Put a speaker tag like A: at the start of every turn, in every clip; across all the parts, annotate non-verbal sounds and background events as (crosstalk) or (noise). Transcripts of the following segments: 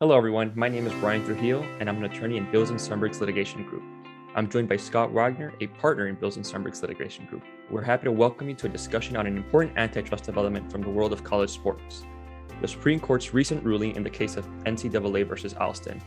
A: Hello, everyone. My name is Brian Trujillo, and I'm an attorney in Bilzin Sumberg's litigation group. I'm joined by Scott Wagner, a partner in Bilzin Sumberg's litigation group. We're happy to welcome you to a discussion on an important antitrust development from the world of college sports the Supreme Court's recent ruling in the case of NCAA versus Alston,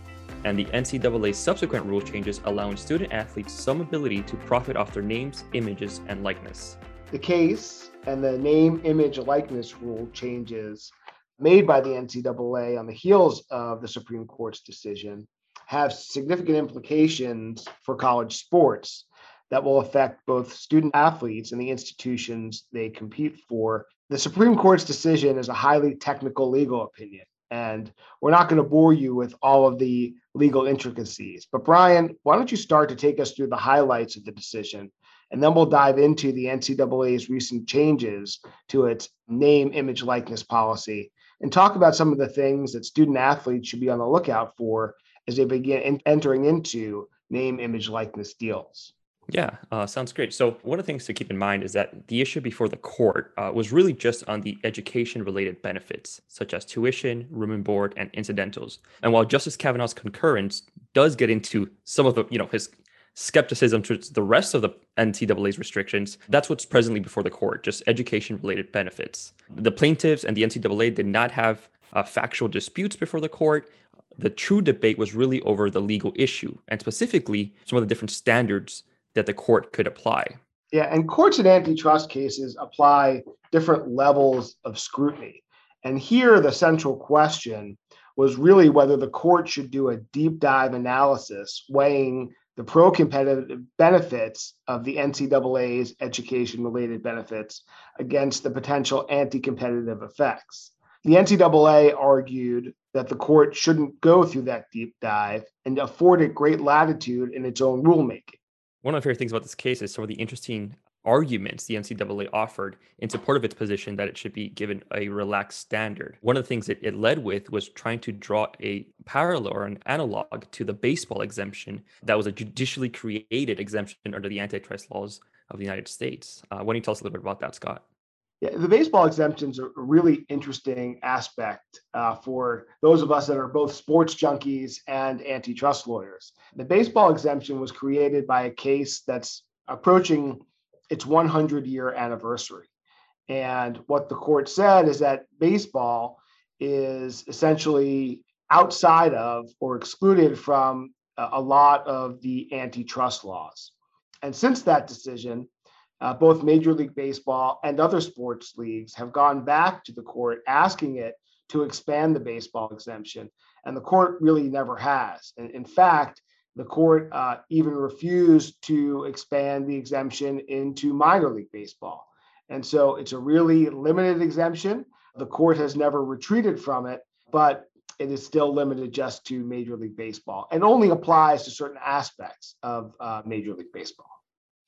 A: and the NCAA's subsequent rule changes allowing student athletes some ability to profit off their names, images, and likeness.
B: The case and the name, image, likeness rule changes made by the NCAA on the heels of the Supreme Court's decision have significant implications for college sports that will affect both student athletes and the institutions they compete for. The Supreme Court's decision is a highly technical legal opinion, and we're not going to bore you with all of the legal intricacies. But, Brian, why don't you start to take us through the highlights of the decision? And then we'll dive into the NCAA's recent changes to its name, image, likeness policy and talk about some of the things that student athletes should be on the lookout for as they begin in, entering into name, image, likeness deals.
A: Yeah, uh, sounds great. So, one of the things to keep in mind is that the issue before the court uh, was really just on the education related benefits, such as tuition, room and board, and incidentals. And while Justice Kavanaugh's concurrence does get into some of the, you know, his skepticism towards the rest of the NCAA's restrictions, that's what's presently before the court, just education related benefits. The plaintiffs and the NCAA did not have uh, factual disputes before the court. The true debate was really over the legal issue and specifically some of the different standards that the court could apply.
B: Yeah, and courts in antitrust cases apply different levels of scrutiny. And here, the central question was really whether the court should do a deep dive analysis weighing the pro competitive benefits of the NCAA's education related benefits against the potential anti competitive effects. The NCAA argued that the court shouldn't go through that deep dive and afford it great latitude in its own rulemaking.
A: One of my favorite things about this case is some of the interesting arguments the NCAA offered in support of its position that it should be given a relaxed standard. One of the things that it led with was trying to draw a parallel or an analog to the baseball exemption that was a judicially created exemption under the antitrust laws of the United States. Uh, why don't you tell us a little bit about that, Scott?
B: Yeah, the baseball exemptions are a really interesting aspect uh, for those of us that are both sports junkies and antitrust lawyers. The baseball exemption was created by a case that's approaching its 100 year anniversary. And what the court said is that baseball is essentially outside of or excluded from a lot of the antitrust laws. And since that decision, uh, both Major League Baseball and other sports leagues have gone back to the court asking it to expand the baseball exemption. And the court really never has. And in fact, the court uh, even refused to expand the exemption into minor league baseball. And so it's a really limited exemption. The court has never retreated from it, but it is still limited just to Major League Baseball and only applies to certain aspects of uh, Major League Baseball.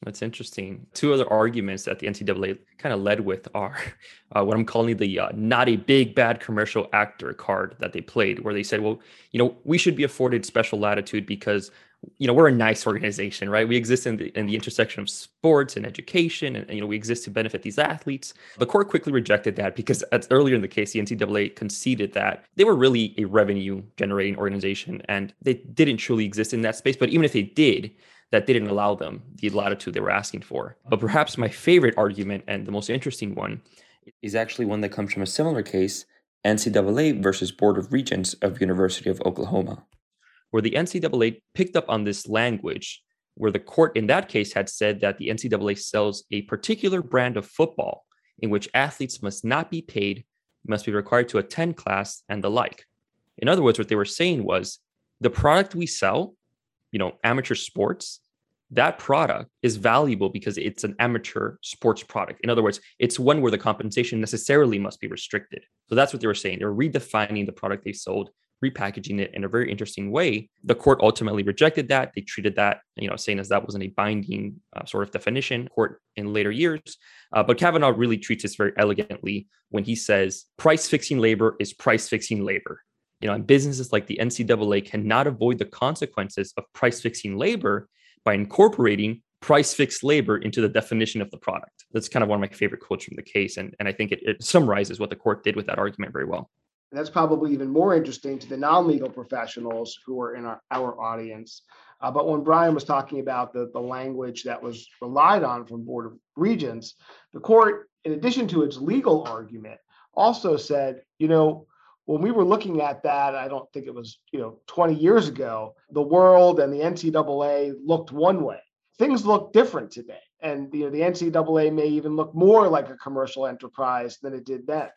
A: That's interesting. Two other arguments that the NCAA kind of led with are (laughs) uh, what I'm calling the uh, not a big bad commercial actor card that they played, where they said, well, you know, we should be afforded special latitude because, you know, we're a nice organization, right? We exist in the, in the intersection of sports and education, and, you know, we exist to benefit these athletes. The court quickly rejected that because (laughs) as earlier in the case, the NCAA conceded that they were really a revenue generating organization and they didn't truly exist in that space. But even if they did, that didn't allow them the latitude they were asking for. But perhaps my favorite argument and the most interesting one is actually one that comes from a similar case NCAA versus Board of Regents of University of Oklahoma, where the NCAA picked up on this language where the court in that case had said that the NCAA sells a particular brand of football in which athletes must not be paid, must be required to attend class, and the like. In other words, what they were saying was the product we sell, you know, amateur sports, that product is valuable because it's an amateur sports product. In other words, it's one where the compensation necessarily must be restricted. So that's what they were saying. They were redefining the product they sold, repackaging it in a very interesting way. The court ultimately rejected that. They treated that, you know, saying as that wasn't a binding uh, sort of definition. Court in later years, uh, but Kavanaugh really treats this very elegantly when he says price fixing labor is price fixing labor. You know, and businesses like the NCAA cannot avoid the consequences of price fixing labor by incorporating price fixed labor into the definition of the product. That's kind of one of my favorite quotes from the case. And, and I think it, it summarizes what the court did with that argument very well.
B: And that's probably even more interesting to the non legal professionals who are in our, our audience. Uh, but when Brian was talking about the, the language that was relied on from Board of Regents, the court, in addition to its legal argument, also said, you know, when we were looking at that, I don't think it was, you know, 20 years ago, the world and the NCAA looked one way. Things look different today. And you know, the NCAA may even look more like a commercial enterprise than it did then.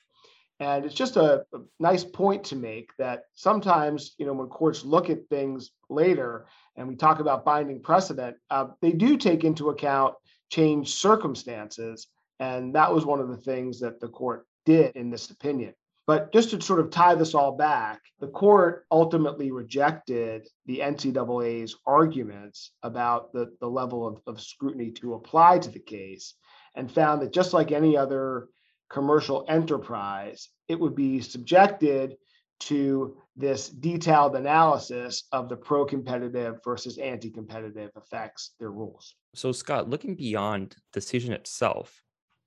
B: And it's just a, a, nice point to make that sometimes, you know, when courts look at things later and we talk about binding precedent, uh, they do take into account changed circumstances. And that was one of the things that the court did in this opinion. But just to sort of tie this all back, the court ultimately rejected the NCAA's arguments about the, the level of, of scrutiny to apply to the case and found that just like any other commercial enterprise, it would be subjected to this detailed analysis of the pro competitive versus anti competitive effects, their rules.
A: So, Scott, looking beyond the decision itself,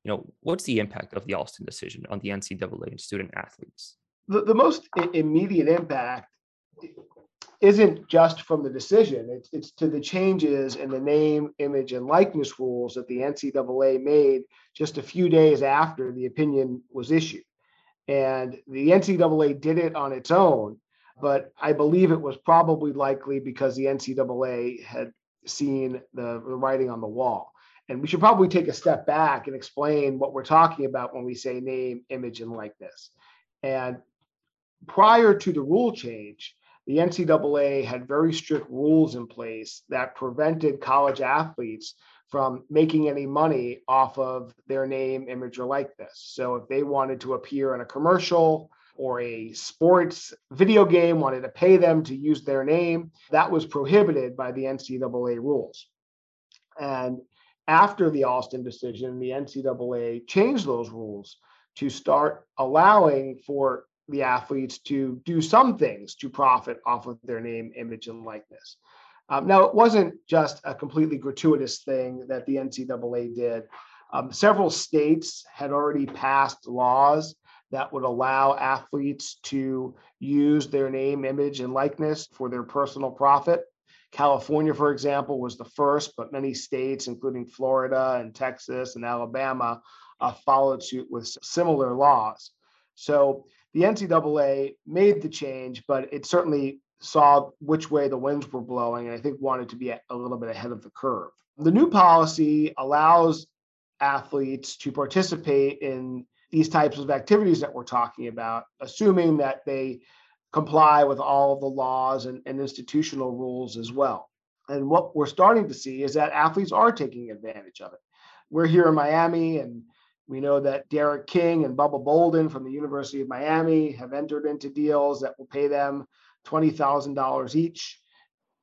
A: know, what's the impact of the Alston decision on the NCAA and student athletes?
B: The, the most immediate impact isn't just from the decision, it's, it's to the changes in the name, image, and likeness rules that the NCAA made just a few days after the opinion was issued. And the NCAA did it on its own, but I believe it was probably likely because the NCAA had seen the writing on the wall. And we should probably take a step back and explain what we're talking about when we say name, image, and likeness. And prior to the rule change, the NCAA had very strict rules in place that prevented college athletes from making any money off of their name, image, or likeness. So if they wanted to appear in a commercial or a sports video game, wanted to pay them to use their name, that was prohibited by the NCAA rules. And after the Alston decision, the NCAA changed those rules to start allowing for the athletes to do some things to profit off of their name, image, and likeness. Um, now, it wasn't just a completely gratuitous thing that the NCAA did. Um, several states had already passed laws that would allow athletes to use their name, image, and likeness for their personal profit. California, for example, was the first, but many states, including Florida and Texas and Alabama, uh, followed suit with similar laws. So the NCAA made the change, but it certainly saw which way the winds were blowing, and I think wanted to be a little bit ahead of the curve. The new policy allows athletes to participate in these types of activities that we're talking about, assuming that they comply with all of the laws and, and institutional rules as well. And what we're starting to see is that athletes are taking advantage of it. We're here in Miami, and we know that D'Eriq King and Bubba Bolden from the University of Miami have entered into deals that will pay them $20,000 each.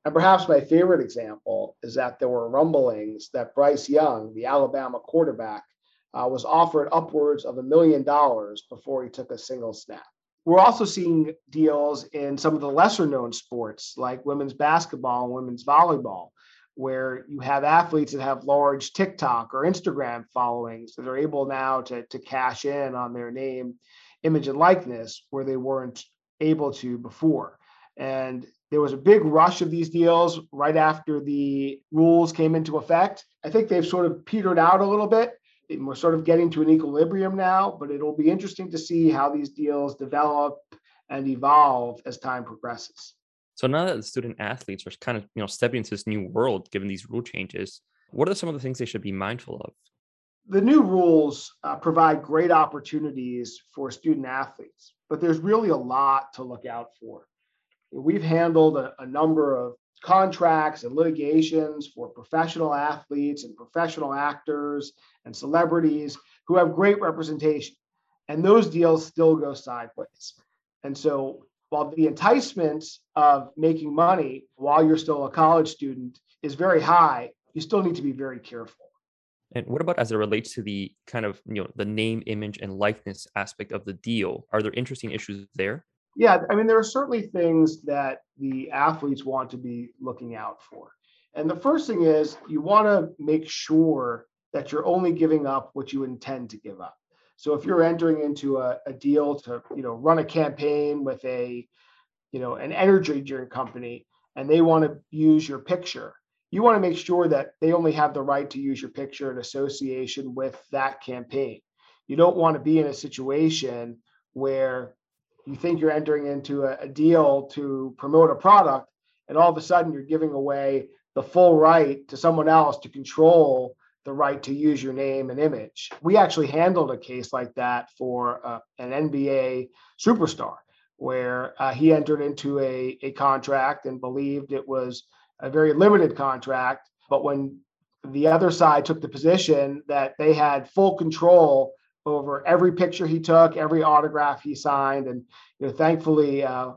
B: And perhaps my favorite example is that there were rumblings that Bryce Young, the Alabama quarterback, uh, was offered upwards of a million dollars before he took a single snap. We're also seeing deals in some of the lesser known sports like women's basketball and women's volleyball, where you have athletes that have large TikTok or Instagram followings that are able now to, to cash in on their name, image, and likeness where they weren't able to before. And there was a big rush of these deals right after the rules came into effect. I think they've sort of petered out a little bit we're sort of getting to an equilibrium now, but it'll be interesting to see how these deals develop and evolve as time progresses.
A: So now that the student athletes are kind of you know stepping into this new world, given these rule changes, what are some of the things they should be mindful of?
B: The new rules uh, provide great opportunities for student athletes, but there's really a lot to look out for. We've handled a, a number of contracts and litigations for professional athletes and professional actors and celebrities who have great representation. And those deals still go sideways. And so while the enticement of making money while you're still a college student is very high, you still need to be very careful.
A: And what about as it relates to the kind of, you know, the name, image, and likeness aspect of the deal? Are there interesting issues there?
B: Yeah, I mean, there are certainly things that the athletes want to be looking out for. And the first thing is you want to make sure that you're only giving up what you intend to give up. So if you're entering into a, a deal to, you know, run a campaign with a, you know, an energy drink company and they want to use your picture, you want to make sure that they only have the right to use your picture in association with that campaign. You don't want to be in a situation where you think you're entering into a, a deal to promote a product and all of a sudden you're giving away the full right to someone else to control the right to use your name and image. We actually handled a case like that for uh, an NBA superstar where uh, he entered into a, a contract and believed it was a very limited contract. But when the other side took the position that they had full control over every picture he took, every autograph he signed, and you know, thankfully, uh,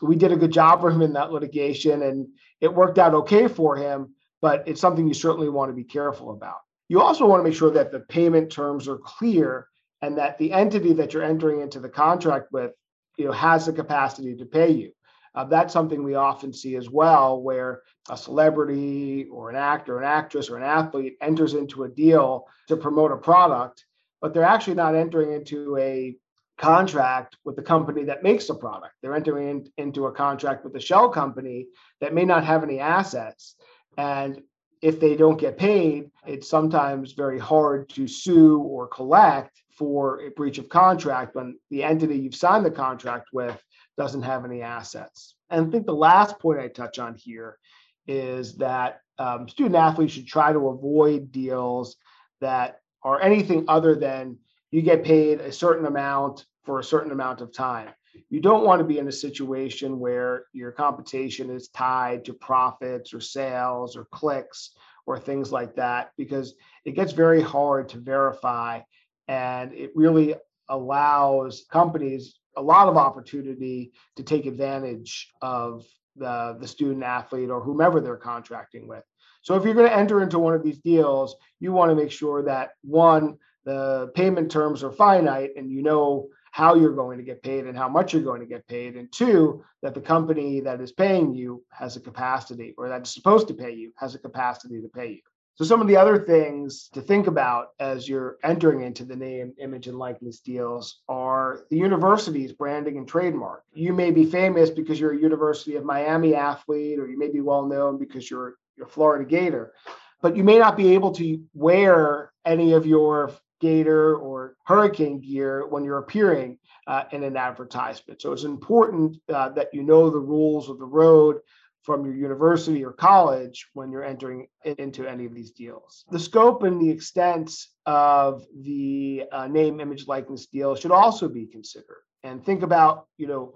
B: we did a good job for him in that litigation, and it worked out okay for him. But it's something you certainly want to be careful about. You also want to make sure that the payment terms are clear and that the entity that you're entering into the contract with, you know, has the capacity to pay you. Uh, that's something we often see as well, where a celebrity or an actor, an actress, or an athlete enters into a deal to promote a product, but they're actually not entering into a contract with the company that makes the product. They're entering in, into a contract with a shell company that may not have any assets. And if they don't get paid, it's sometimes very hard to sue or collect for a breach of contract when the entity you've signed the contract with doesn't have any assets. And I think the last point I touch on here is that um, student athletes should try to avoid deals that are anything other than you get paid a certain amount for a certain amount of time. You don't want to be in a situation where your compensation is tied to profits or sales or clicks or things like that because it gets very hard to verify and it really allows companies a lot of opportunity to take advantage of the, the student athlete or whomever they're contracting with. So if you're going to enter into one of these deals, you want to make sure that one, the payment terms are finite and you know how you're going to get paid and how much you're going to get paid. And two, that the company that is paying you has a capacity or that's supposed to pay you has a capacity to pay you. So, some of the other things to think about as you're entering into the name, image, and likeness deals are the university's branding and trademark. You may be famous because you're a University of Miami athlete, or you may be well known because you're, you're Florida Gator, but you may not be able to wear any of your Gator or Hurricane gear when you're appearing uh, in an advertisement. So, it's important uh, that you know the rules of the road from your university or college when you're entering into any of these deals. The scope and the extent of the uh, name, image, likeness deal should also be considered. And think about, you know,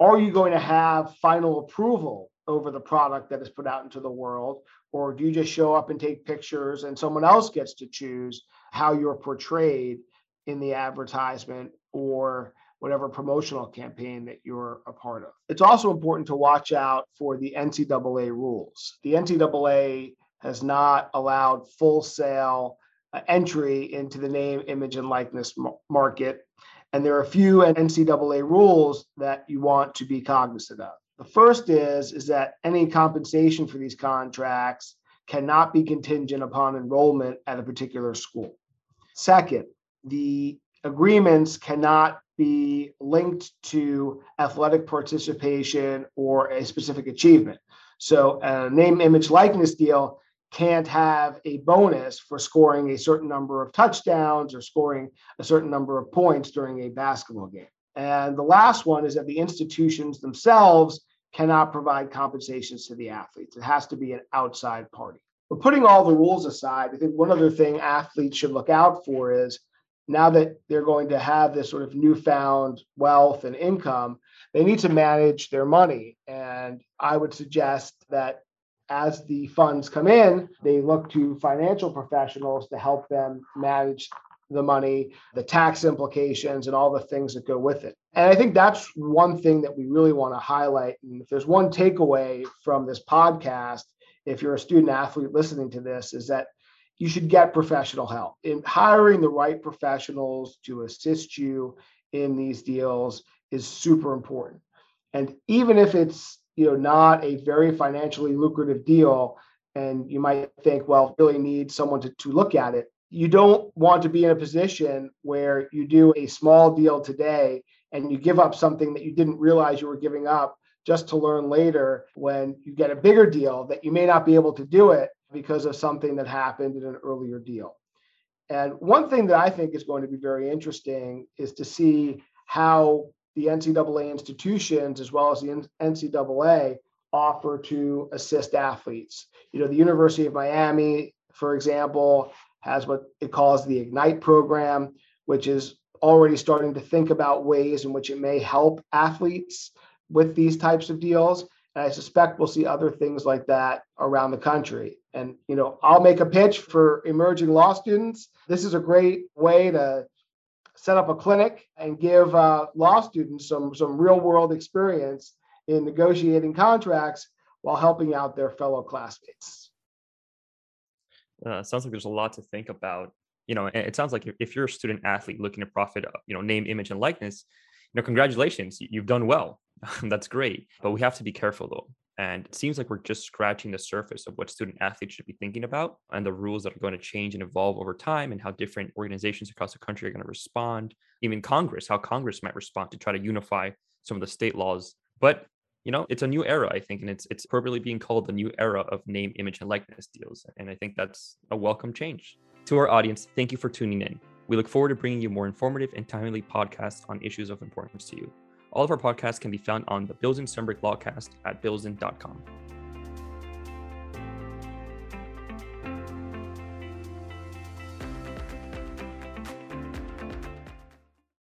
B: are you going to have final approval over the product that is put out into the world? Or do you just show up and take pictures and someone else gets to choose how you're portrayed in the advertisement or whatever promotional campaign that you're a part of. It's also important to watch out for the NCAA rules. The NCAA has not allowed full sale uh, entry into the name, image, and likeness market. And there are a few NCAA rules that you want to be cognizant of. The first is, is that any compensation for these contracts cannot be contingent upon enrollment at a particular school. Second, the agreements cannot be linked to athletic participation or a specific achievement. So a name, image, likeness deal can't have a bonus for scoring a certain number of touchdowns or scoring a certain number of points during a basketball game. And the last one is that the institutions themselves cannot provide compensations to the athletes. It has to be an outside party. But putting all the rules aside, I think one other thing athletes should look out for is now that they're going to have this sort of newfound wealth and income, they need to manage their money. And I would suggest that as the funds come in, they look to financial professionals to help them manage the money, the tax implications, and all the things that go with it. And I think that's one thing that we really want to highlight. And if there's one takeaway from this podcast, if you're a student athlete listening to this, is that you should get professional help. In hiring the right professionals to assist you in these deals is super important. And even if it's you know not a very financially lucrative deal, and you might think, well, really need someone to, to look at it, you don't want to be in a position where you do a small deal today and you give up something that you didn't realize you were giving up just to learn later when you get a bigger deal that you may not be able to do it because of something that happened in an earlier deal. And one thing that I think is going to be very interesting is to see how the NCAA institutions, as well as the NCAA, offer to assist athletes. You know, the University of Miami, for example, has what it calls the Ignite program, which is already starting to think about ways in which it may help athletes with these types of deals. And I suspect we'll see other things like that around the country. And, you know, I'll make a pitch for emerging law students. This is a great way to set up a clinic and give uh, law students some, some real world experience in negotiating contracts while helping out their fellow classmates.
A: Uh, sounds like there's a lot to think about. You know, it sounds like if you're a student athlete looking to profit, uh, you know, name, image, and likeness, you know, congratulations, you've done well. (laughs) That's great. But we have to be careful though. And it seems like we're just scratching the surface of what student athletes should be thinking about and the rules that are going to change and evolve over time and how different organizations across the country are going to respond. Even Congress, how Congress might respond to try to unify some of the state laws. But you know, it's a new era, I think, and it's it's appropriately being called the new era of name, image, and likeness deals. And I think that's a welcome change. To our audience, thank you for tuning in. We look forward to bringing you more informative and timely podcasts on issues of importance to you. All of our podcasts can be found on the Bilzin Sumberg Lawcast at bilzin.com.